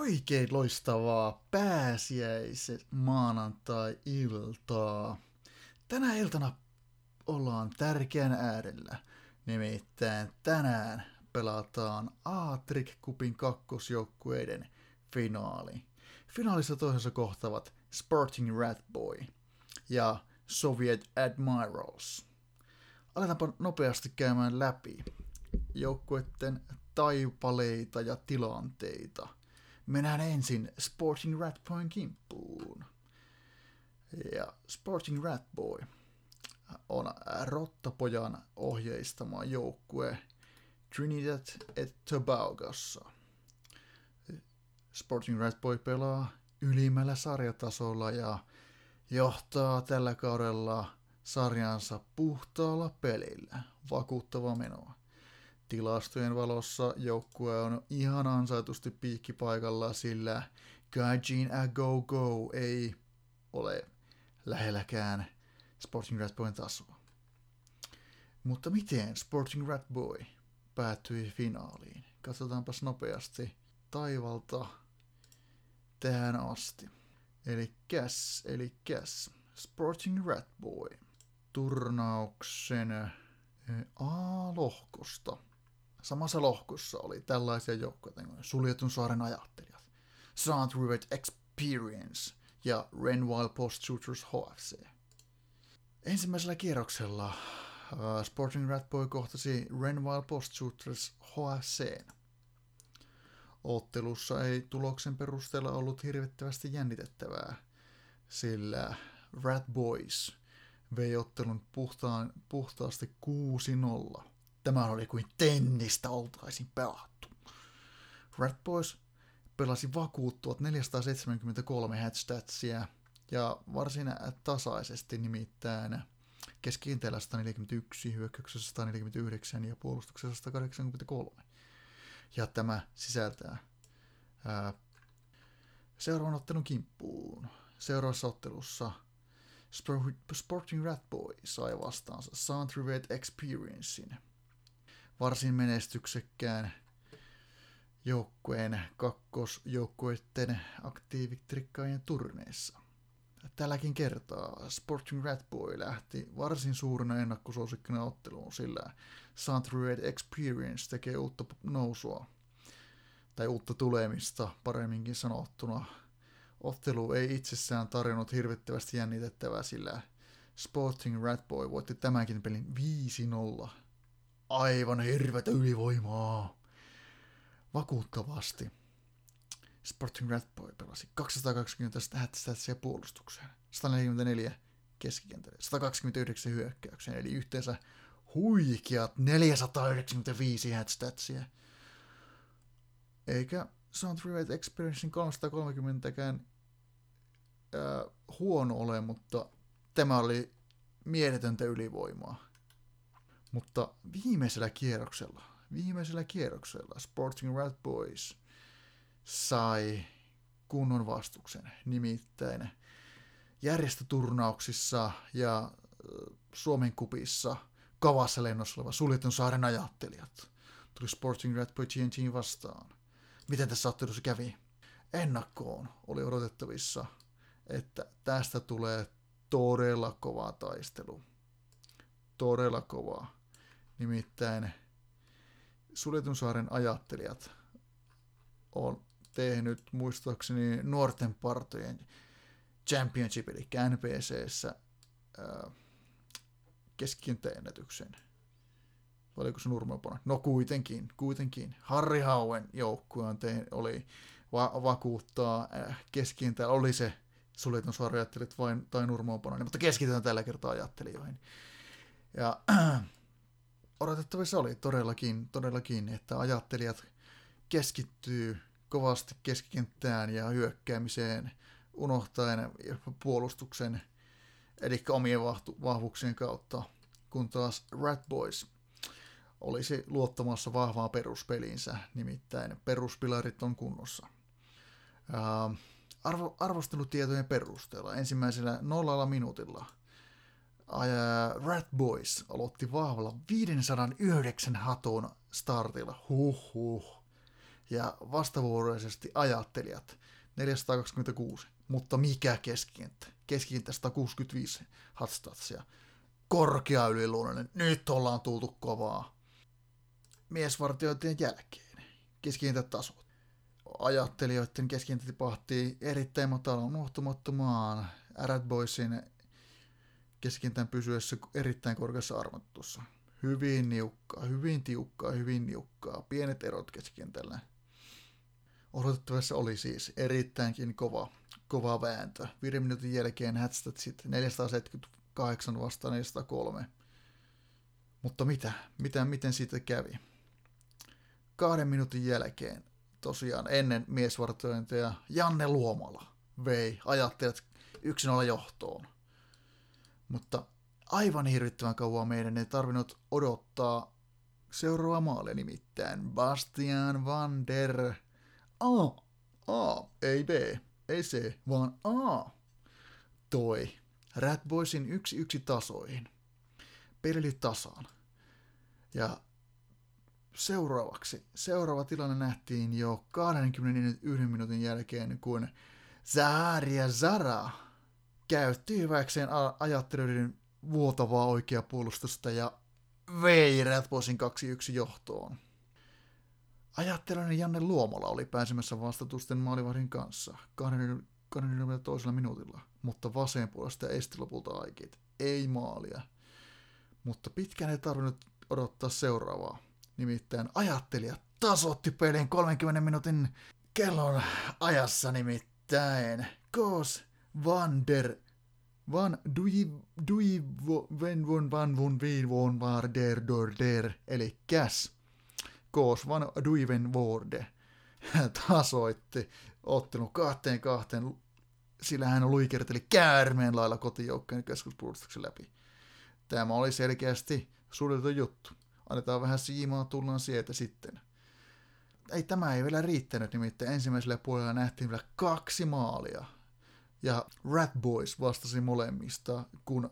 Oikein loistavaa pääsiäis maanantai-iltaa. Tänä iltana ollaan tärkeän äärellä. Nimittäin tänään pelataan Aatrick Cupin kakkosjoukkueiden finaali. Finaalissa toisessa kohtavat Sporting Rat Boy ja Soviet Admirals. Aletaanpa nopeasti käymään läpi joukkueiden taipaleita ja tilanteita – Mennään ensin Sporting Rat Boyn kimppuun. Ja Sporting Rat Boy on Rottapojan ohjeistama joukkue Trinidad et Tobagossa. Sporting Rat Boy pelaa ylimmällä sarjatasolla ja johtaa tällä kaudella sarjansa puhtaalla pelillä. Vakuuttava menoa. Tilastojen valossa joukkue on ihan ansaitusti piikkipaikalla, sillä Gaijin A Go Go ei ole lähelläkään Sporting Rat Boyn tasoa. Mutta miten Sporting Rat Boy päättyi finaaliin? Katsotaanpas nopeasti taivalta tähän asti. Eli käs, eli käs. Sporting Rat Boy. Turnauksen A-lohkosta Samassa lohkossa oli tällaisia joukkoja kuin Suljetun saaren ajattelijat, Saint Rivet Experience ja Renwile Post Shooters HFC. Ensimmäisellä kierroksella uh, Sporting Rat Boy kohtasi Renwile Post Shooters HFC. Ottelussa ei tuloksen perusteella ollut hirvittävästi jännitettävää, sillä Rat Boys vei ottelun puhtaan, puhtaasti 6-0 Tämä oli kuin tennistä oltaisiin pelattu. Rat Boys pelasi vakuuttuvat 473 headstatsia ja varsin tasaisesti nimittäin keskiinteellä 141, hyökkäyksessä 149 ja puolustuksessa 183. Ja tämä sisältää ää, seuraavan ottelun kimppuun. Seuraavassa ottelussa Sporting Rat Boy sai vastaansa Rivet Experiencein – varsin menestyksekkään joukkueen kakkosjoukkueiden aktiivitrikkaajien turneissa. Tälläkin kertaa Sporting Rat Boy lähti varsin suurena ennakkosuosikkina otteluun, sillä St. Red Experience tekee uutta nousua, tai uutta tulemista paremminkin sanottuna. Ottelu ei itsessään tarjonnut hirvittävästi jännitettävää, sillä Sporting Rat Boy voitti tämänkin pelin 5-0 aivan hirvetä ylivoimaa. Vakuuttavasti. Sporting Red Boy pelasi 220 statsia puolustukseen, 144 keskikentälle, 129 hyökkäykseen, eli yhteensä huikeat 495 statsia. Eikä Sound Rivet Experiencein 330kään äh, huono ole, mutta tämä oli mieletöntä ylivoimaa. Mutta viimeisellä kierroksella, viimeisellä kierroksella Sporting Red Boys sai kunnon vastuksen, nimittäin järjestöturnauksissa ja Suomen kupissa kavassa lennossa oleva suljetun saaren ajattelijat tuli Sporting Red Boy TNT vastaan. Miten tässä ottelussa kävi? Ennakkoon oli odotettavissa, että tästä tulee todella kova taistelu. Todella kovaa. Nimittäin Suljetun saaren ajattelijat on tehnyt muistaakseni nuorten partojen championship, eli NPCssä keskikenttäennätyksen. Oliko se Nurmopona? No kuitenkin, kuitenkin. Harri Hauen joukkue on tehnyt, oli va- vakuuttaa äh, keskikentä, oli se suljetun saaren ajattelijat vain, tai Nurmopona, mutta keskitytään tällä kertaa ajattelijoihin. Ja odotettavissa oli todellakin, todellakin, että ajattelijat keskittyy kovasti keskikenttään ja hyökkäämiseen, unohtaen puolustuksen, eli omien vahvuuksien kautta, kun taas Rat Boys olisi luottamassa vahvaa peruspelinsä, nimittäin peruspilarit on kunnossa. arvo, arvostelutietojen perusteella ensimmäisellä nollalla minuutilla – Rat Boys aloitti vahvalla 509 haton startilla. Huhhuh. ja vastavuoroisesti ajattelijat 426. Mutta mikä keskikenttä? Keskikenttä 165 hatstatsia. Korkea yliluonnollinen. Nyt ollaan tultu kovaa. Miesvartiointien jälkeen. Keskikenttätasot. Ajattelijoiden keskikenttä tipahtii erittäin matalaan unohtumattomaan Arad Boysin keskikentän pysyessä erittäin korkeassa armottussa. Hyvin niukkaa, hyvin tiukkaa, hyvin niukkaa. Pienet erot keskikentällä. Odotettavassa oli siis erittäinkin kova, kova vääntö. Viiden minuutin jälkeen Hatstatsit 478 vastaan 403. Mutta mitä? mitä? Miten siitä kävi? Kahden minuutin jälkeen, tosiaan ennen miesvartointeja, Janne Luomala vei yksin olla johtoon. Mutta aivan hirvittävän kauan meidän ei tarvinnut odottaa seuraava maalia nimittäin Bastian van der A, A, ei B, ei C, vaan A, toi Rat Boysin yksi yksi tasoihin. Peli tasaan. Ja seuraavaksi, seuraava tilanne nähtiin jo 21 minuutin jälkeen, kun Zaharia Zara käytti hyväkseen ajattelijoiden vuotavaa oikea puolustusta ja vei Rat Boysin 2-1 johtoon. Ajattelen Janne Luomala oli pääsemässä vastatusten maalivahdin kanssa 22. minuutilla, mutta vasen puolesta esti lopulta aikit. Ei maalia. Mutta pitkään ei tarvinnut odottaa seuraavaa. Nimittäin ajattelija tasotti pelin 30 minuutin kellon ajassa nimittäin. Kos van der Van dui, dui ven von van von vi von var der dor der, eli käs Koos van Duiven Vorde tasoitti ottelun kahteen kahteen, sillä hän luikerteli käärmeen lailla kotijoukkojen keskuspuolustuksen läpi. Tämä oli selkeästi suljettu juttu. Annetaan vähän siimaa, tullaan sieltä sitten. Ei tämä ei vielä riittänyt, nimittäin ensimmäisellä puolella nähtiin vielä kaksi maalia. Ja Rat Boys vastasi molemmista, kun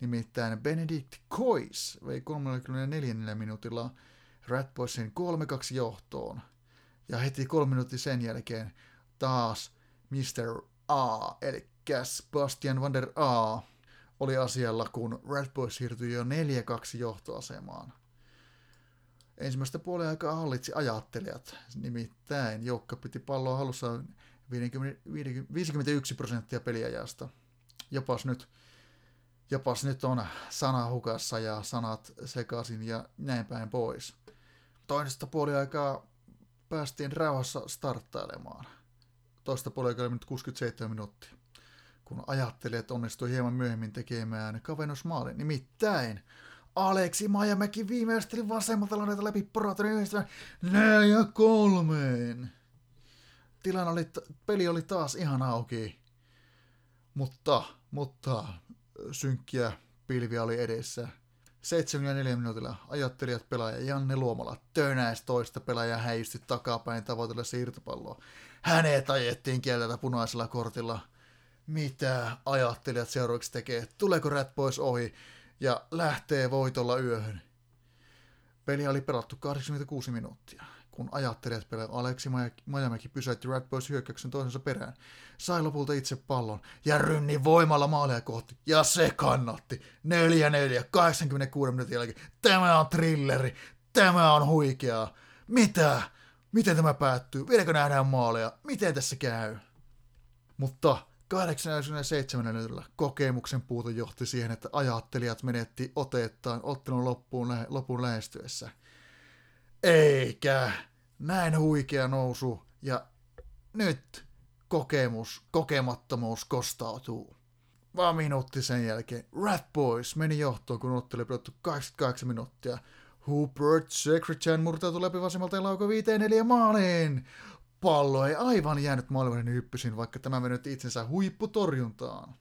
nimittäin Benedict Cois vei 34 minuutilla Ratboysin 3-2 johtoon. Ja heti kolme minuuttia sen jälkeen taas Mr. A, eli Bastian van der A, oli asialla, kun Ratboys siirtyi jo 4-2 johtoasemaan. Ensimmäistä puolen aikaa hallitsi ajattelijat, nimittäin joukko piti palloa halussa 50, 51 prosenttia peliajasta. Jopas nyt, jopas nyt on sana hukassa ja sanat sekaisin ja näin päin pois toisesta puoliaikaa päästiin rauhassa starttailemaan. Toista puoliaikaa oli nyt 67 minuuttia, kun ajattelin, että onnistui hieman myöhemmin tekemään kavennusmaalin. Nimittäin Aleksi Majamäki viimeisteli vasemmalta laidalta läpi Poratonin yhdistelmän neljä kolmeen. Tilanne oli, peli oli taas ihan auki, mutta, mutta synkkiä pilviä oli edessä – 74 minuutilla ajattelijat pelaaja Janne Luomala tönäisi toista pelaajaa häisti takapäin tavoitella siirtopalloa. Hänet ajettiin kieltä punaisella kortilla. Mitä ajattelijat seuraavaksi tekee? Tuleeko Rat pois ohi ja lähtee voitolla yöhön? Peli oli pelattu 86 minuuttia kun ajattelijat pelaa Aleksi Majamäki pysäytti Red Boys hyökkäyksen toisensa perään. Sai lopulta itse pallon ja rynni voimalla maalia kohti. Ja se kannatti. 4-4, 86 minuutin jälkeen. Tämä on trilleri. Tämä on huikeaa. Mitä? Miten tämä päättyy? Vieläkö nähdään maalia? Miten tässä käy? Mutta 87 minuutilla kokemuksen puute johti siihen, että ajattelijat menetti otettaan ottelun loppuun, lopun lähestyessä – eikä. Näin huikea nousu ja nyt kokemus, kokemattomuus kostautuu. Vaan minuutti sen jälkeen Rat Boys meni johtoon, kun otteli pelattu 88 minuuttia. Hubert Secretary murtautui läpi vasemmalta ja laukoi viiteen neljä maaliin. Pallo ei aivan jäänyt maalivahdin hyppysin, vaikka tämä mennyt itsensä huipputorjuntaan.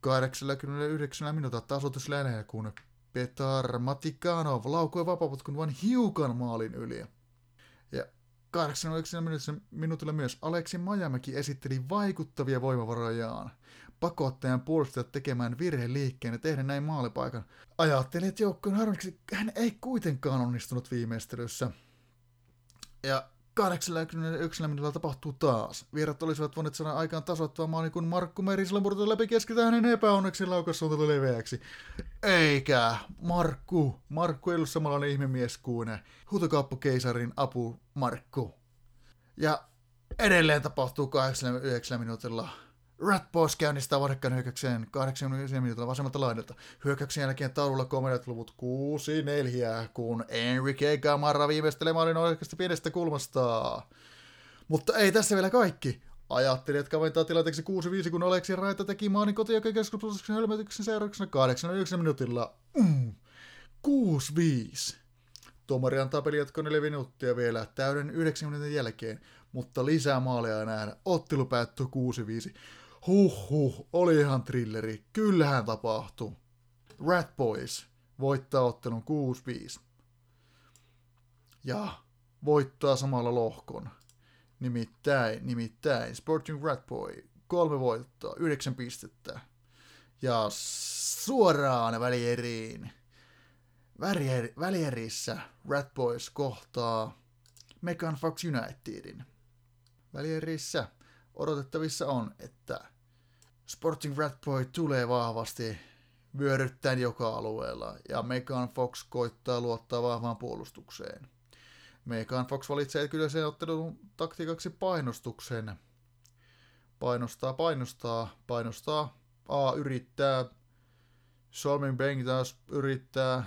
89 minuuttia tasoitus lähenee, kun Petar Matikanov laukoi vapaaputkun vain hiukan maalin yli. Ja 89 minuutilla myös Aleksi Majamäki esitteli vaikuttavia voimavarojaan. Pakottajan puolustajat tekemään virheliikkeen ja tehdä näin maalipaikan. Ajattelin, että joukkojen harmiksi hän ei kuitenkaan onnistunut viimeistelyssä. Ja 81 minuutilla tapahtuu taas. Vierat olisivat voineet saada aikaan tasoittavaa maali, kun Markku Merisellä murtuu läpi keskitä hänen epäonneksi laukaus on leveäksi. Eikä. Markku. Markku ei ollut samanlainen ihmemies kuin huutokauppakeisarin apu Markku. Ja edelleen tapahtuu 89 minuutilla Rat Boys käynnistää vahdekkaan hyökkäykseen 80 minuutilla vasemmalta laidalta. Hyökkäyksen jälkeen taululla komediat luvut 6-4, kun Enrique Gamarra viimeistelee maalin oikeasta pienestä kulmasta. Mutta ei tässä vielä kaikki. Ajattelin, että kaventaa tilanteeksi 6-5, kun Aleksi Raita teki maalin kotijoukkojen hölmätyksen seurauksena 89 minuutilla. Mm. 6-5. Tuomari antaa pelijatko 4 minuuttia vielä täyden 90 jälkeen, mutta lisää maaleja nähdä. Ottelu päättyy 6-5. Huh huh, oli ihan trilleri. Kyllähän tapahtuu. Rat Boys voittaa ottelun 6-5. Ja voittaa samalla lohkon. Nimittäin, nimittäin Sporting Rat Boy, kolme voittoa, yhdeksän pistettä. Ja suoraan välieriin. Välier, välierissä Rat Boys kohtaa Megan Fox Unitedin. Välierissä odotettavissa on, että Sporting Rat Boy tulee vahvasti vyöryttäen joka alueella, ja Megan Fox koittaa luottaa vahvaan puolustukseen. Megan Fox valitsee kyllä sen ottelun taktiikaksi painostuksen. Painostaa, painostaa, painostaa. A yrittää. Solmin Bang taas yrittää,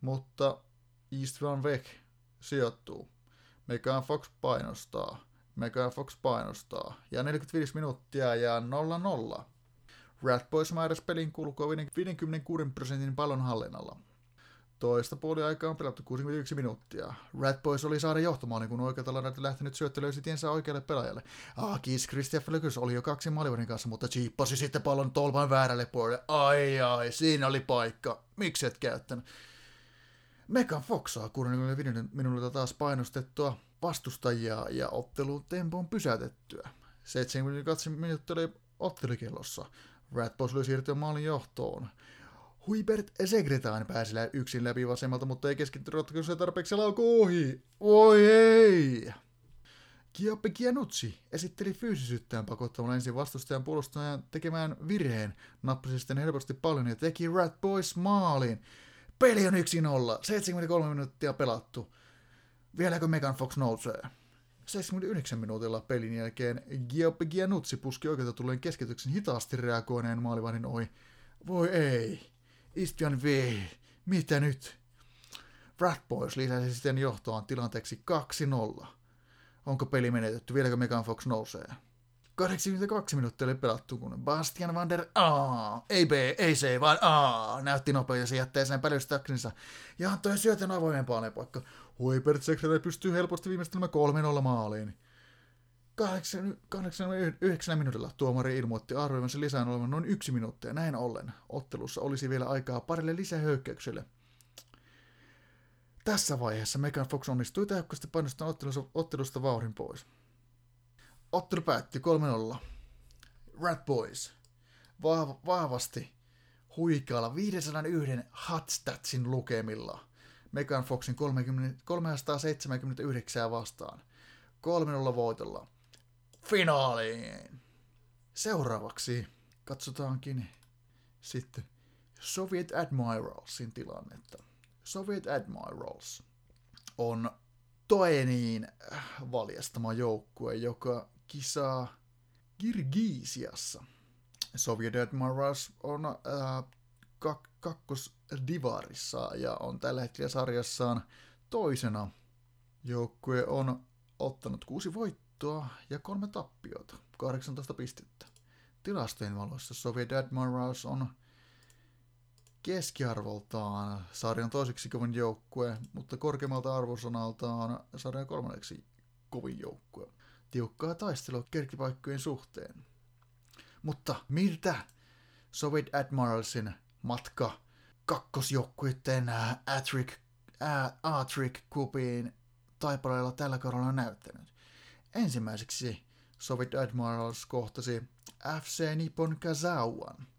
mutta East Van Beck sijoittuu. Megan Fox painostaa. Megan Fox painostaa. Ja 45 minuuttia ja 0-0. Rat Boys määräsi pelin kulkua 56 prosentin pallon hallinnalla. Toista puoli aikaa on pelattu 61 minuuttia. Rat Boys oli saada johtamaan, kun oikealta laidalta lähtenyt syöttö löysi tiensä oikealle pelaajalle. Akis Christopher Lykys oli jo kaksi maalivahdin kanssa, mutta chiippasi sitten pallon tolvan väärälle puolelle. Ai ai, siinä oli paikka. Miksi et käyttänyt? Megan Fox saa 65 minuutilta taas painostettua vastustajia ja ottelun tempoon pysäytettyä. 72 minuuttia oli ottelukellossa. Boys oli siirtyä maalin johtoon. Huibert Segretain pääsi yksin läpi vasemmalta, mutta ei keskittynyt ratkaisuja tarpeeksi lauko ohi. Voi ei! Kioppe Kianutsi esitteli fyysisyyttään pakottamalla ensin vastustajan puolustajan tekemään virheen, nappasi sitten helposti paljon ja teki Rat Boys maalin. Peli on 1-0, 73 minuuttia pelattu. Vieläkö Megan Fox nousee? 79 minuutilla pelin jälkeen Gioppe Gianuzzi puski oikealta tulleen keskityksen hitaasti reagoineen maalivahdin ohi. Voi ei. Istian V. Mitä nyt? Rat Boys lisäsi sitten johtoaan tilanteeksi 2-0. Onko peli menetetty? Vieläkö Megan Fox nousee? 82 minuuttia oli pelattu, kun Bastian van der A, ei B, ei C, vaan A, näytti nopeasti jätteeseen pälystäksinsa ja antoi syötön avoimen paikka. Huipert pystyy helposti viimeistelemään 3-0 maaliin. 89 minuutilla tuomari ilmoitti arvioivansa lisään olevan noin yksi minuuttia. Näin ollen ottelussa olisi vielä aikaa parille lisähyökkäykselle. Tässä vaiheessa Megan Fox onnistui tehokkaasti painostamaan ottelusta vauhdin pois. Ottelu päättyi 3-0. Rat Boys vahv- vahvasti huikealla 501 hotstatsin lukemilla Megan Foxin 30, 379 vastaan. 3-0 voitolla. Finaaliin! Seuraavaksi katsotaankin sitten Soviet Admiralsin tilannetta. Soviet Admirals on toinen valjastama joukkue, joka kisaa Kirgisiassa. Soviet Admirals on äh, kak- kakkosdivarissa ja on tällä hetkellä sarjassaan toisena. Joukkue on ottanut kuusi voittoa ja kolme tappiota, 18 pistettä. Tilastojen valossa Soviet Admirals on keskiarvoltaan sarjan toiseksi kovin joukkue, mutta korkeammalta arvosanaltaan sarjan kolmanneksi kovin joukkue. Tiukkaa taistelua kerkipaikkojen suhteen. Mutta miltä Soviet Admiralsin matka kakkosjoukkuiden Atric, Atric Cupiin taipaleella tällä kaudella on näyttänyt? Ensimmäiseksi Soviet Admirals kohtasi FC Nippon Kazawan –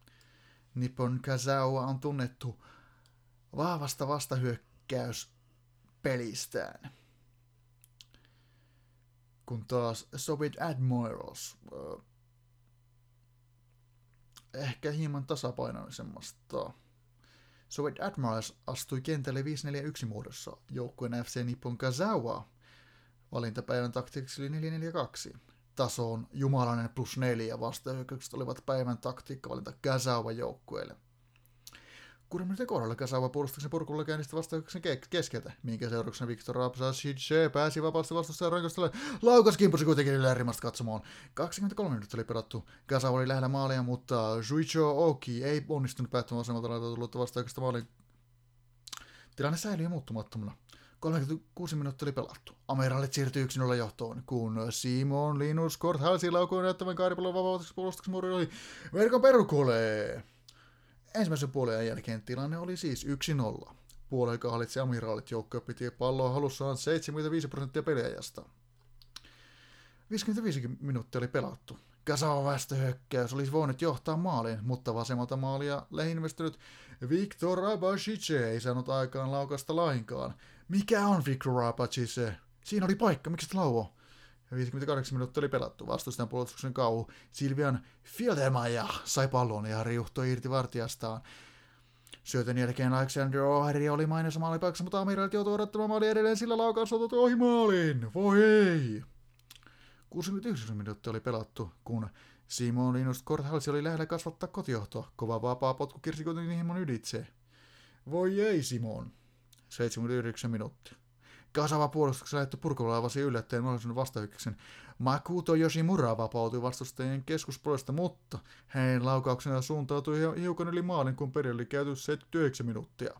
Nippon Kazawa on tunnettu vahvasta vastahyökkäyspelistään. Kun taas Soviet Admirals äh, ehkä hieman tasapainoisemmasta. Soviet Admirals astui kentälle 541 muodossa joukkueen FC Nippon Kazawa. Valintapäivän taktiiksi oli 442. Taso on jumalainen plus neljä. Vastahyökkäykset olivat päivän taktiikkavalinta Kazawa joukkueelle. Minuutin kohdalla Kasawa puolustuksen purkulla käynnisti vastauksen keskeltä, minkä seurauksena Viktor Rapsashice pääsi vapaasti vastustajan rankastalle. Laukas kimpusi kuitenkin lärimmästä katsomaan. 23 minuuttia oli pelattu. Kasawa oli lähellä maalia, mutta Juicho Oki ei onnistunut päättämään asemalta laita tullutta vastauksesta maalin. Tilanne säilyi muuttumattomana. 36 minuuttia oli pelattu. Amiralit siirtyi 1-0 johtoon, kun Simon Linus Kort laukuun näyttävän kaaripallon vapautuksen puolustuksen muuri oli verkon perukole. Ensimmäisen puolen jälkeen tilanne oli siis 1-0. Puolen hallitsi amiraalit joukkoja piti palloa halussaan 75 prosenttia peliajasta. 55 minuuttia oli pelattu. Kasava väestöhyökkäys olisi voinut johtaa maaliin, mutta vasemmalta maalia lähinvestynyt Viktor Abashice ei saanut aikaan laukasta lainkaan. Mikä on Viktor Abashice? Siinä oli paikka, miksi lauo? 58 minuuttia oli pelattu. Vastustajan puolustuksen kauhu Silvian Fieldemaja sai pallon ja riuhtoi irti vartijastaan. Syötön jälkeen Alexander O'Hari oli mainiossa maalipaikassa, mutta Amiral joutui odottamaan maali edelleen, sillä laukaus on ohi maaliin. Voi ei! 69 minuuttia oli pelattu, kun Simon Linus Korthalsi oli lähellä kasvattaa kotijohtoa. Kova vapaa potku kirsi kuitenkin yditse. Voi ei, Simon. 79 minuuttia. Kasava puolustuksessa lähetty purkulla avasi yllättäen mahdollisuuden vastahyökkäyksen. Makuto Yoshimura vapautui vastustajien keskuspuolesta, mutta hänen laukauksena suuntautui hiukan yli maalin, kun peli oli käyty 79 minuuttia.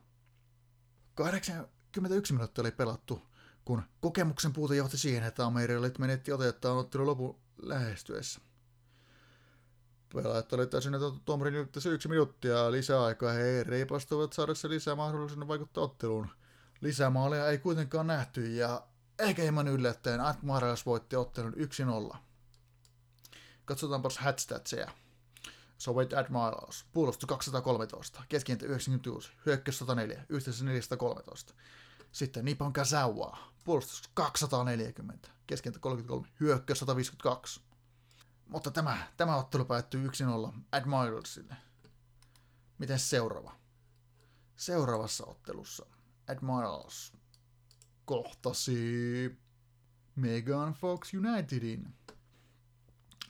81 minuuttia oli pelattu, kun kokemuksen puute johti siihen, että Amerialit menetti otettaan ottelun lopun lähestyessä. Pelaajat oli täysin tuomarin yksi minuuttia lisäaikaa. He reipastuivat saadessa lisää mahdollisuuden vaikuttaa otteluun. Lisämaaleja ei kuitenkaan nähty ja eikä hieman yllättäen Admirals voitti ottelun 1-0. Katsotaanpas hatstatseja. Soviet Admirals, puolustus 213, keskientä 96, hyökkäys 104, yhteensä 413. Sitten Nippon Kazawa, puolustus 240, keskientä 33, hyökkäys 152. Mutta tämä, tämä ottelu päättyy 1-0 Admiralsille. Miten seuraava? Seuraavassa ottelussa Admirals kohtasi Megan Fox Unitedin.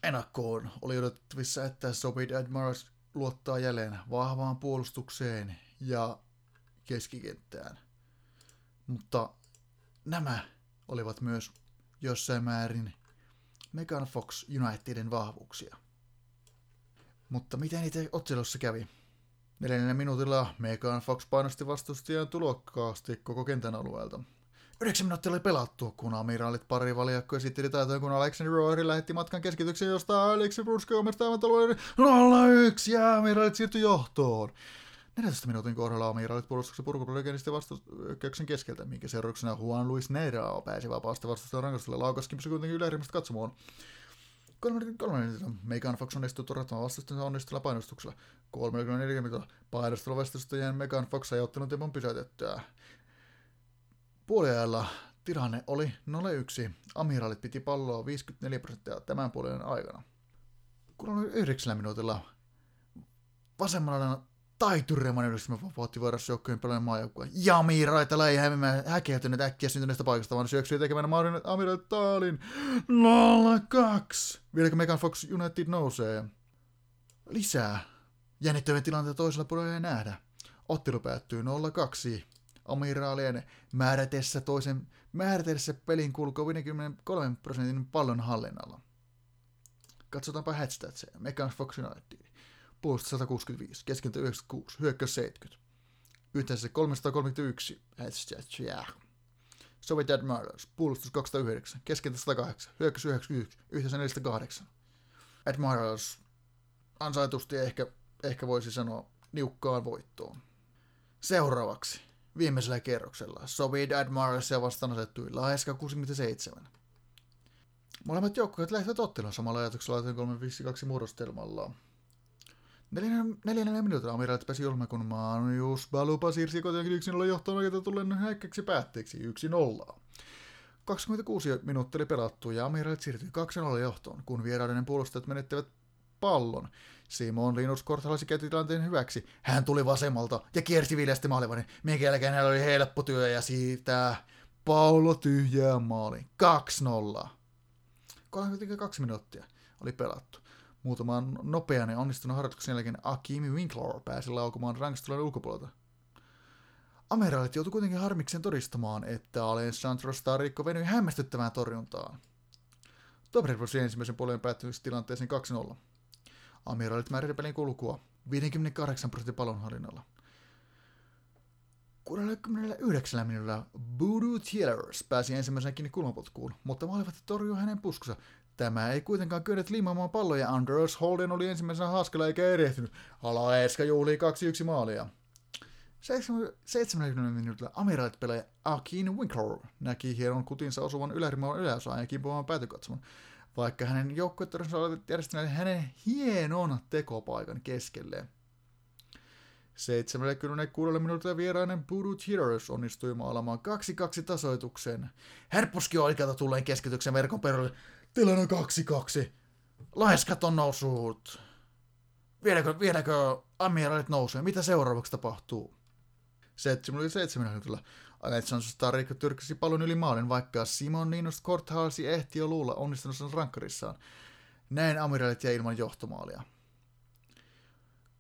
Ennakkoon oli odotettavissa, että Sobit Admirals luottaa jälleen vahvaan puolustukseen ja keskikenttään. Mutta nämä olivat myös jossain määrin Megan Fox Unitedin vahvuuksia. Mutta miten itse ottelussa kävi? Neljännellä minuutilla Megan Fox painosti vastustajan tulokkaasti koko kentän alueelta. Yhdeksän minuuttia oli pelattu, kun amiraalit pari valjakko esitteli taitoja, kun Alexander Rory lähetti matkan keskityksen, josta Alex Bruske omistaa aivan alueen 0-1 ja amiraalit siirtyi johtoon. 14 minuutin kohdalla amiraalit puolustuksen purkuprojektista vastauksen keskeltä, minkä seurauksena Juan Luis Neira pääsi vapaasti vastustajan rangastukselle. Laukas kuitenkin ylärimmästä katsomaan. 33 Megan Fox onnistui turvattamaan vastustajansa onnistulla painostuksella. 34 minuutilla painostelu vastustajien Megan Fox ei ottanut tempon pysäytettyä. Puoliajalla tilanne oli 0-1. Amiraalit piti palloa 54 prosenttia tämän puolen aikana. Kun oli 9 minuutilla vasemmalla taitureman yhdistymä vapautti vuorossa joukkojen pelaajan maajoukkueen. Ja Miiraitala ei häviämään häkeytynyt äkkiä syntyneestä paikasta, vaan syöksyi tekemään Maurin Amiral Taalin 0-2. Vieläkö Megan Fox United nousee? Lisää. Jännittävän tilanteen toisella puolella ei nähdä. Ottelu päättyy 0-2. Amiraalien määrätessä toisen määrätessä pelin kulkua 53 prosentin pallon hallinnalla. Katsotaanpa hatstatseja. Megan Fox United puolustus 165, keskeltä 96, hyökkäys 70. Yhteensä 331, yeah. Soviet Admirals, puolustus 209, keskeltä 108, hyökkäys 91, yhteensä 408. Admirals ansaitusti ehkä, ehkä voisi sanoa niukkaan voittoon. Seuraavaksi, viimeisellä kerroksella, Soviet Admiralsia vastaan asettui Laeska 67. Molemmat joukkueet lähtivät ottelun samalla ajatuksella 352 muodostelmalla. Neljännellä minuutilla pääsi julma, kun Manjus Balupa siirsi kotiin yksin olla johtoon oikeutetun lennon häikkäksi päätteeksi 1-0. 26 minuuttia oli pelattu ja Amiraalit siirtyi 2-0 johtoon, kun vieraiden puolustajat menettivät pallon. Simon Linus Korthalasi käytti tilanteen hyväksi. Hän tuli vasemmalta ja kiersi viljasti maalivahdin, minkä jälkeen hänellä oli helppo työ ja siitä Paulo tyhjää maali. 2-0. 32 minuuttia oli pelattu. Muutaman nopean ja onnistunut harjoituksen jälkeen Akimi Winkler pääsi laukumaan rankistulen ulkopuolelta. Ameraalit joutui kuitenkin harmiksen todistamaan, että Alessandro Starikko venyi hämmästyttävään torjuntaan. Tobrevrosi ensimmäisen puolen päättymisessä tilanteeseen 2-0. Amiraalit määräsi pelin kulkua 58 prosentin pallonhallinnalla. 69 minuutilla Voodoo Tillers pääsi ensimmäisen kiinni kulmapotkuun, mutta maalivahti torjui hänen puskunsa. Tämä ei kuitenkaan kyennyt liimaamaan palloja. Anders Holden oli ensimmäisenä haskella eikä erehtynyt. Alaeska juhlii 2-1 maalia. 70 minuutilla amiraalit pelaaja Akin Winkler näki hienon kutinsa osuvan ylärimaan yläosaan ja kimpoamaan päätykatsomon, vaikka hänen joukkuettorinsa olivat järjestäneet hänen hienon tekopaikan keskelleen. 76 minuutilla vierainen Voodoo Cheaters onnistui maalamaan 2-2 tasoituksen. Herppuski oikealta tulleen keskityksen verkon perälle. Tilanne 2-2. Laiskat on noussut. Viedäkö, viedäkö amiraalit nousee? Mitä seuraavaksi tapahtuu? 77 minuutilla Alexander Starikko tyrkäsi pallon yli maalin, vaikka Simon Ninus Korthalsi ehti jo luulla onnistunut rankkarissaan. Näin amiraalit jäi ilman johtomaalia.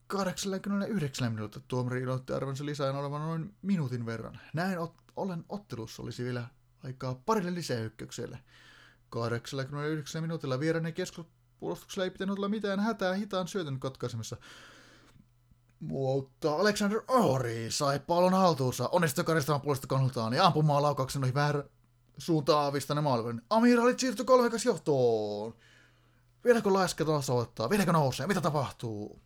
89 minuuttia tuomari iloitti arvonsa lisään olevan noin minuutin verran. Näin ot- ollen ottelussa olisi vielä aikaa parille lisäykkökselle. 89 minuutilla vierainen keskuspuolustuksella ei pitänyt olla mitään hätää hitaan syötön katkaisemassa. Mutta Alexander Ori sai pallon haltuunsa, onnistui karistamaan puolesta kannaltaan ja ampumaan laukauksen ohi vähän suuntaan aavistaneen maalivin. Amiraalit siirtyi kolmekas johtoon. Vieläkö laiska tasoittaa? Vieläkö nousee? Mitä tapahtuu?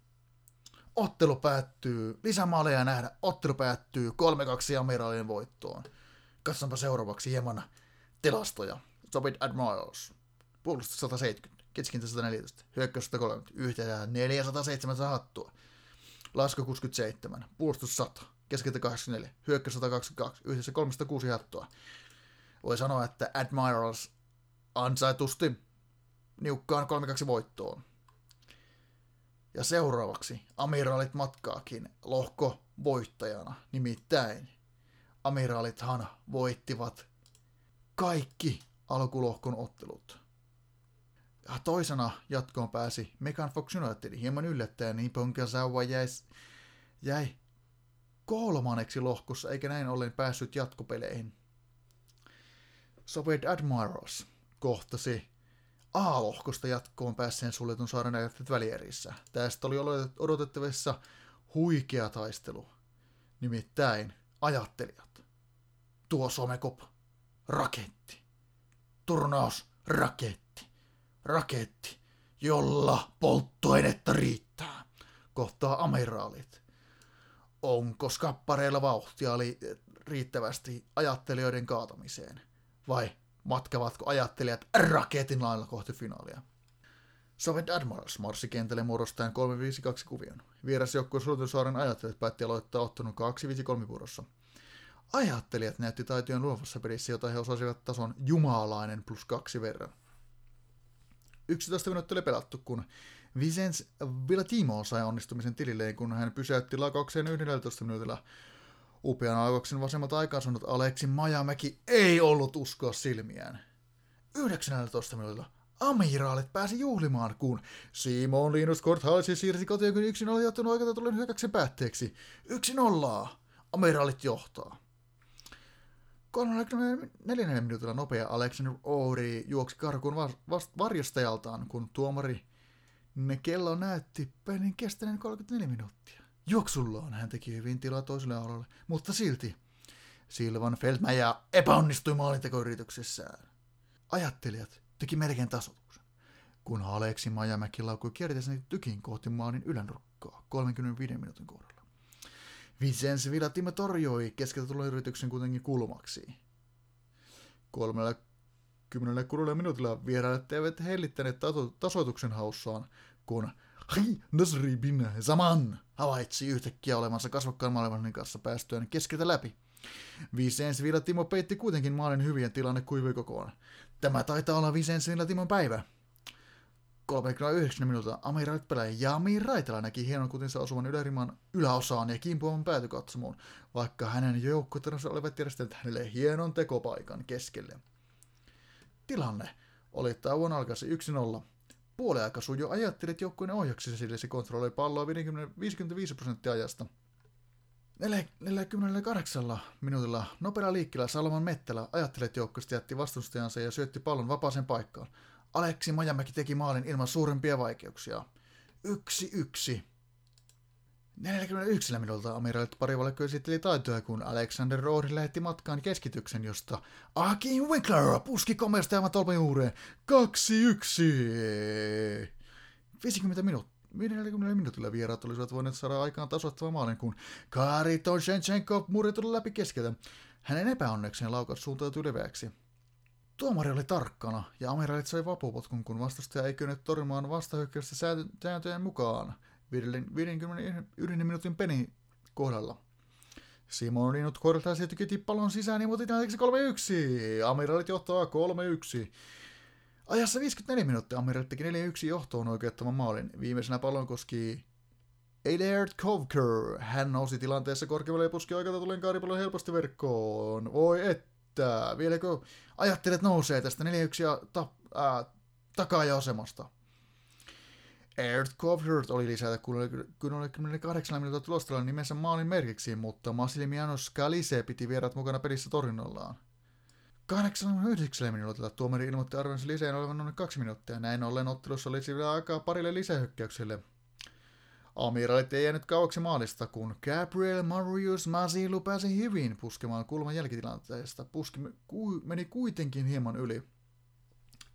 Ottelu päättyy. Lisämaaleja nähdä. Ottelu päättyy 3-2 Amiraalien voittoon. Katsotaanpa seuraavaksi hieman tilastoja. Soviet Admirals. Puolustus 170. Keskikintä 114. Hyökkäys 130. Yhteensä 407 hattua. Lasku 67. Puolustus 100. Keskikintä 84. Hyökkäys 122. Yhteensä 306 hattua. Voi sanoa, että Admirals ansaitusti niukkaan 3-2 voittoon. Ja seuraavaksi amiraalit matkaakin lohko voittajana. Nimittäin amiraalithan voittivat kaikki alkulohkon ottelut. Ja toisena jatkoon pääsi Megan Fox United hieman yllättäen, niin Ponkasawa jäi, jäi kolmanneksi lohkossa, eikä näin ollen päässyt jatkopeleihin. Soviet Admirals kohtasi A-lohkosta jatkoon päässeen suljetun saaren ajattelijat välierissä. Tästä oli odotettavissa huikea taistelu. Nimittäin ajattelijat. Tuo Somekop. Raketti. Turnaus. Raketti. Raketti, jolla polttoainetta riittää. Kohtaa amiraalit. Onko skappareilla vauhtia oli riittävästi ajattelijoiden kaatamiseen? Vai matkavatko ajattelijat raketin lailla kohti finaalia. Soviet Admirals marssi kentälle muodostaen 352 kuvion. Vierasjoukkueen Sultusaaren ajattelijat päätti aloittaa ottelun 253 vuorossa. Ajattelijat näytti taitojen luovassa pelissä, jota he osasivat tason jumalainen plus kaksi verran. 11 minuuttia oli pelattu, kun Vicens Villatimo sai onnistumisen tililleen, kun hän pysäytti lakaukseen 11 minuutilla Upean aivoksen vasemmalta aikaansanut Aleksi Majamäki ei ollut uskoa silmiään. 19 minuutilla amiraalit pääsi juhlimaan, kun Simon Linus Korthalsi siirsi kotiin, kun yksin oli ottanut oikealta tulleen hyökkäyksen päätteeksi. Yksi nollaa. Amiraalit johtaa. 34 minuutilla nopea Alexander Ouri juoksi karkuun varjostajaltaan, kun tuomari kello näytti pelin kestäneen 34 minuuttia. Juoksullaan hän teki hyvin tilaa toiselle alalle, mutta silti Silvan Feldmäjä epäonnistui maalintekoyrityksessään. Ajattelijat teki melkein tasotuksen, kun Aleksi Majamäki laukui kierteeseen tykin kohti maalin ylänrukkaa 35 minuutin kohdalla. Vincenzo Villatimo torjoi keskeltä tulleen yrityksen kuitenkin kulmaksi. 36 minuutilla vierailijat eivät hellittäneet tasoituksen haussaan, kun Hi, Nasri bin Zaman havaitsi yhtäkkiä olevansa kasvokkaan maailmanin kanssa päästyään keskeltä läpi. Vicensvillä Timo peitti kuitenkin maalin hyvien tilanne kuivui kokoon. Tämä taitaa olla Vicensvillä Timon päivä. 39 minuuttia Amirait pelaaja Jami Raitala näki hienon kutinsa osuvan yläriman yläosaan ja kimpuavan päätykatsomuun, vaikka hänen joukkuetensa olivat järjestäneet hänelle hienon tekopaikan keskelle. Tilanne oli tauon alkaisi 1-0. Puoliaika jo ajattelit joukkueen ohjaksissa, sillä se kontrolloi palloa 50, 55 prosenttia ajasta. 48 minuutilla nopealla liikkeellä Salman Mettelä ajattelet joukkueesta jätti vastustajansa ja syötti pallon vapaaseen paikkaan. Aleksi Majamäki teki maalin ilman suurempia vaikeuksia. Yksi yksi. 41 minuutilta Amiralit parivalkko esitteli taitoja, kun Alexander Rohri lähetti matkaan keskityksen, josta Akin Winkler puski komeasta aivan tolpan juureen. 2-1. 50 minuuttia. 40 minuutilla vieraat olisivat voineet saada aikaan tasoittava maalin, kun Kari Toshenchenko murri läpi keskeltä. Hänen epäonnekseen laukaus suuntautui leveäksi. Tuomari oli tarkkana, ja Amiralit sai vapupotkun, kun vastustaja ei kyennyt torjumaan vastahyökkäystä sääntöjen mukaan 51 minuutin peni kohdalla. Simon Linut korjaa sieltä kyti pallon sisään niin tilanteeksi 3-1. Amiralit johtaa 3-1. Ajassa 54 minuuttia Amiralit teki 4-1 johtoon oikeuttaman maalin. Viimeisenä pallon koski Eilert Kovker. Hän nousi tilanteessa korkealle ja puski oikealta tulen kaaripallon helposti verkkoon. Voi että, vieläkö ajattelet nousee tästä 4-1 ja ta, ää, takaaja-asemasta? Earth Covert oli lisätä 68 minuutin tulostella nimensä maalin merkiksi, mutta Massimiliano Scalise piti vierat mukana pelissä torjunnollaan. 89 minuutilla tuomari ilmoitti arvonsa lisään olevan noin kaksi minuuttia. Näin ollen ottelussa olisi vielä aikaa parille lisähyökkäykselle. Amiralit ei jäänyt kauaksi maalista, kun Gabriel Marius Masilu pääsi hyvin puskemaan kulman jälkitilanteesta. Puski meni kuitenkin hieman yli.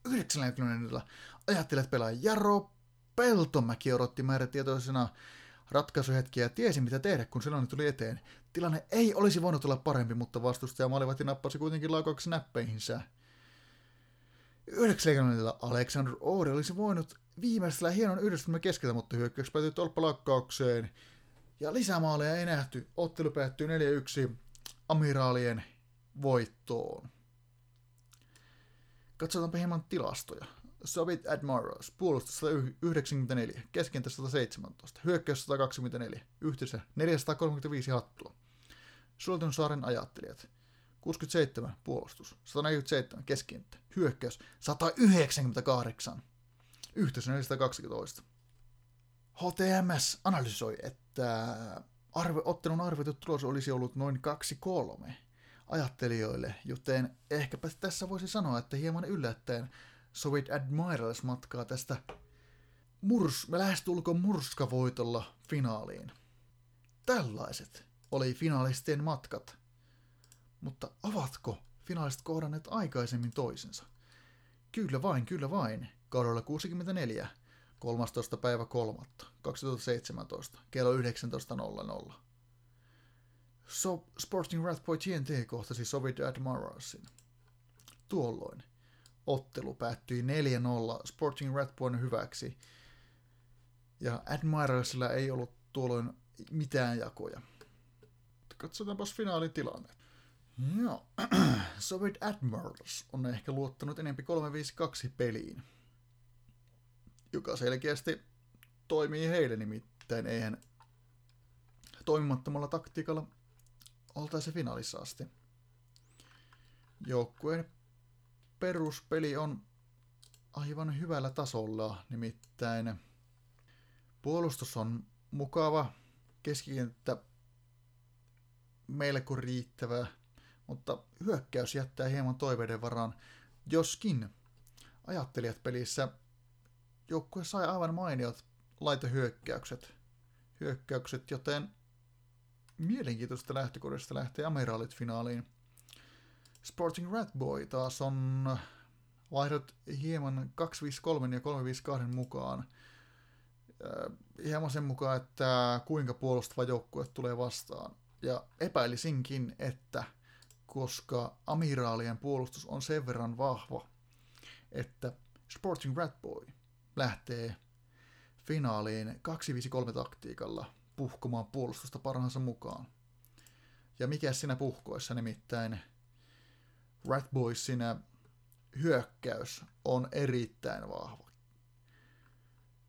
90 ajattelet pelaa Jaro Peltomäki odotti määrätietoisena ratkaisuhetkiä ja tiesi mitä tehdä, kun sellainen tuli eteen. Tilanne ei olisi voinut olla parempi, mutta vastustaja Malivati nappasi kuitenkin laukauksen näppeihinsä. 90 Alexander Oore olisi voinut viimeistellä hienon yhdistelmän keskeltä, mutta hyökkäys päätyi tolppalaukkaukseen. Ja lisämaaleja ei nähty. Ottelu päättyi 4-1 amiraalien voittoon. Katsotaanpa hieman tilastoja. Soviet Admirals, puolustus 194, keskentä 117, hyökkäys 124, yhteensä 435 hattua. Sulton saaren ajattelijat, 67 puolustus, 147 keskenttä, hyökkäys 198, yhteensä 412. HTMS analysoi, että arve, ottelun arvioitu tulos olisi ollut noin 2-3 ajattelijoille, joten ehkäpä tässä voisi sanoa, että hieman yllättäen Soviet Admirals matkaa tästä murs, lähestulkoon murskavoitolla finaaliin. Tällaiset oli finalistien matkat. Mutta ovatko finalistit kohdanneet aikaisemmin toisensa? Kyllä vain, kyllä vain. Kaudella 64, 13. päivä 3. 2017, kello 19.00. So, Sporting Rathboy TNT kohtasi Soviet Admiralsin. Tuolloin ottelu päättyi 4-0 Sporting Red hyväksi. Ja Admiralsilla ei ollut tuolloin mitään jakoja. Katsotaanpas finaalitilanne. Joo, Soviet Admirals on ehkä luottanut enemmän 352 peliin, joka selkeästi toimii heille nimittäin. Eihän toimimattomalla taktiikalla oltaisi finaalissa asti. Joukkueen peruspeli on aivan hyvällä tasolla, nimittäin puolustus on mukava, keskikenttä melko riittävä, mutta hyökkäys jättää hieman toiveiden varaan, joskin ajattelijat pelissä joukkue sai aivan mainiot laitohyökkäykset, hyökkäykset, joten mielenkiintoista lähtökohdasta lähtee Amiraalit finaaliin – Sporting Rat Boy taas on vaihdot hieman 253 ja 352 mukaan. Hieman sen mukaan, että kuinka puolustava joukkue tulee vastaan. Ja epäilisinkin, että koska amiraalien puolustus on sen verran vahva, että Sporting Rat Boy lähtee finaaliin 253 taktiikalla puhkumaan puolustusta parhaansa mukaan. Ja mikä siinä puhkoissa nimittäin Rat Boysin hyökkäys on erittäin vahva.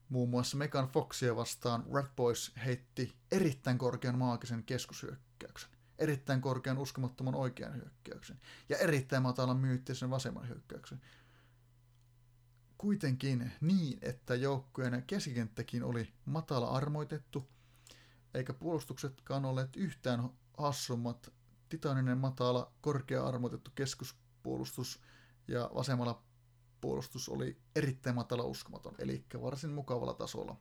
Muun muassa Megan Foxia vastaan Rat Boys heitti erittäin korkean maagisen keskushyökkäyksen, erittäin korkean uskomattoman oikean hyökkäyksen ja erittäin matalan myyttisen vasemman hyökkäyksen. Kuitenkin niin, että joukkueen keskikenttäkin oli matala armoitettu, eikä puolustuksetkaan olleet yhtään hassummat. Titaninen matala, korkea armoitettu keskuspuolustus ja vasemmalla puolustus oli erittäin matala uskomaton, eli varsin mukavalla tasolla.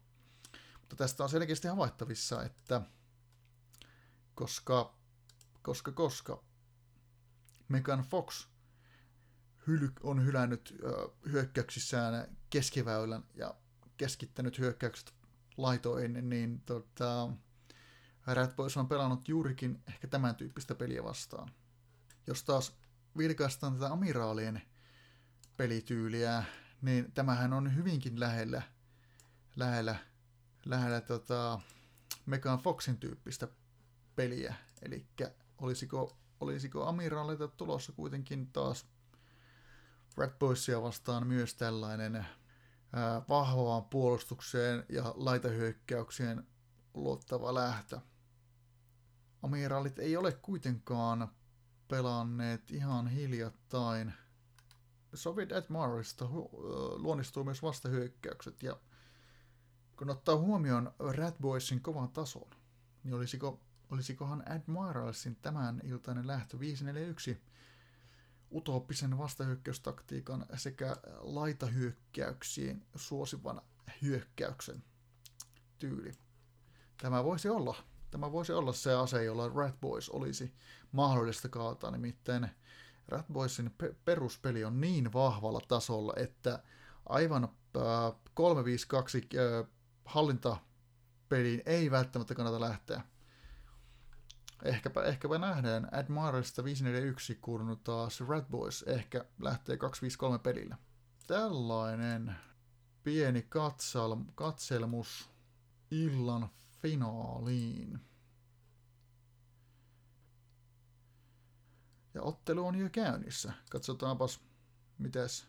Mutta tästä on selkeästi havaittavissa, että koska, koska, koska Megan Fox on hylännyt hyökkäyksissään keskiväylän ja keskittänyt hyökkäykset laitoin, niin tota, Red Boys on pelannut juurikin ehkä tämän tyyppistä peliä vastaan. Jos taas vilkaistaan tätä amiraalien pelityyliä, niin tämähän on hyvinkin lähellä, lähellä, lähellä tota Megan Foxin tyyppistä peliä. Eli olisiko, olisiko amiraalilta tulossa kuitenkin taas Red Boysia vastaan myös tällainen ää, vahvaan puolustukseen ja laitahyökkäyksien luottava lähtö. Amiraalit ei ole kuitenkaan pelanneet ihan hiljattain. Soviet Admiralista luonnistuu myös vastahyökkäykset ja kun ottaa huomioon Rat Boysin kovan tason, niin olisiko, olisikohan Admiralsin tämän iltainen lähtö 541 utooppisen vastahyökkäystaktiikan sekä laitahyökkäyksien suosivan hyökkäyksen tyyli. Tämä voisi olla, tämä voisi olla se ase, jolla Rat Boys olisi mahdollista kaataa, nimittäin Rat Boysin pe- peruspeli on niin vahvalla tasolla, että aivan äh, 352 äh, hallintapeliin ei välttämättä kannata lähteä Ehkäpä, ehkäpä nähdään Admiralista 541, kun taas Red Boys ehkä lähtee 253 pelillä. Tällainen pieni katsal, katselmus illan finaaliin. Ja ottelu on jo käynnissä. Katsotaanpas, mitäs.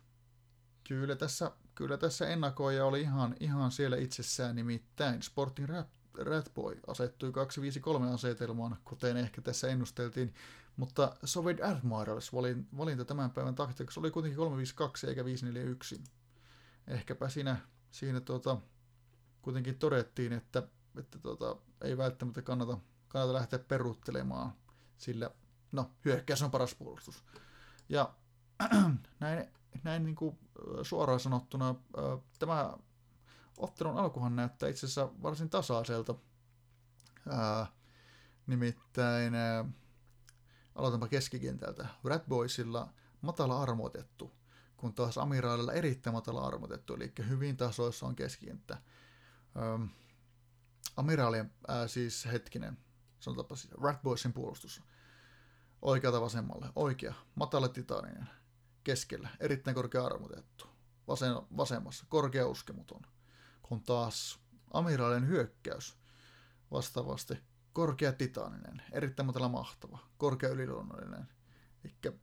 Kyllä tässä, kyllä tässä ennakoija oli ihan, ihan siellä itsessään, nimittäin Sporting Rap Ratboy asettui 253 asetelmaan, kuten ehkä tässä ennusteltiin, mutta Soviet Admirals valinta tämän päivän taktiikassa oli kuitenkin 352 eikä 541. Ehkäpä siinä, siinä tuota, kuitenkin todettiin, että, että tuota, ei välttämättä kannata, kannata lähteä peruuttelemaan, sillä no, hyökkäys on paras puolustus. Ja näin, näin niin kuin suoraan sanottuna tämä ottelun alkuhan näyttää itse asiassa varsin tasaiselta. Ää, nimittäin ää, aloitanpa keskikentältä. Red Boysilla matala armoitettu, kun taas Amiraalilla erittäin matala armoitettu, eli hyvin tasoissa on keskikenttä. Amiraalien, siis hetkinen, sanotaanpa siis Red Boysin puolustus. Oikealta vasemmalle, oikea, matala titaaninen, keskellä, erittäin korkea armoitettu. Vasen, vasemmassa, korkea uskemuton kun taas amiraalien hyökkäys vastaavasti korkea titaaninen, erittäin matala mahtava, korkea yliluonnollinen. Eli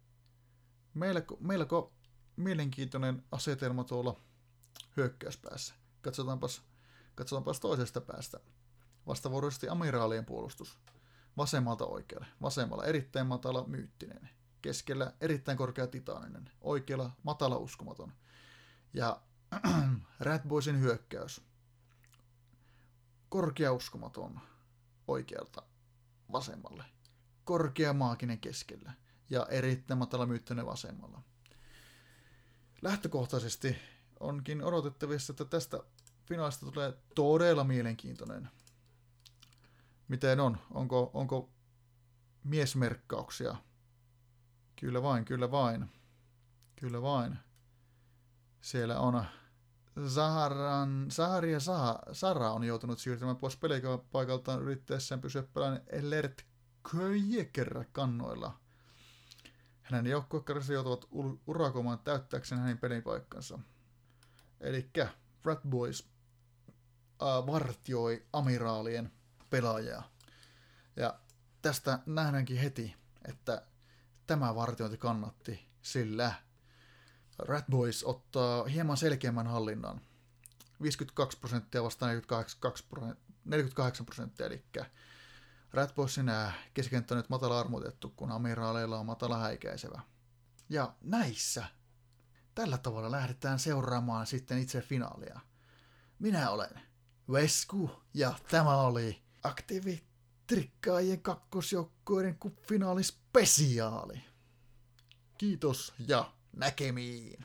melko, melko mielenkiintoinen asetelma tuolla hyökkäyspäässä. Katsotaanpas, katsotaanpas toisesta päästä. Vastavuoroisesti amiraalien puolustus. Vasemmalta oikealle. Vasemmalla erittäin matala myyttinen. Keskellä erittäin korkea titaaninen. Oikealla matala uskomaton. Ja Rat Boysin hyökkäys. Korkea uskomaton oikealta vasemmalle. Korkea maaginen keskellä ja erittäin matala myyttöinen vasemmalla. Lähtökohtaisesti onkin odotettavissa, että tästä finaalista tulee todella mielenkiintoinen. Miten on? Onko, onko miesmerkkauksia? Kyllä vain, kyllä vain. Kyllä vain. Siellä on Zaharan, Zahari ja Zaha, Sara on joutunut siirtymään pois pelipaikaltaan yrittäessään pysyä pelaajan Lert Köjeker kannoilla. Hänen joukkuekarinsa joutuvat urakomaan täyttääkseen hänen pelipaikkansa. Eli Rat Boys äh, vartioi amiraalien pelaajaa. Ja tästä nähdäänkin heti, että tämä vartiointi kannatti, sillä Rat Boys ottaa hieman selkeämmän hallinnan. 52 prosenttia vastaan 48 prosenttia, eli Rat Boysin keskenttä on nyt matala armotettu, kun amiraaleilla on matala häikäisevä. Ja näissä tällä tavalla lähdetään seuraamaan sitten itse finaalia. Minä olen Vesku ja tämä oli aktiivitrikkaajien kakkosjoukkueiden finaalispesiaali. Kiitos ja näkemiin.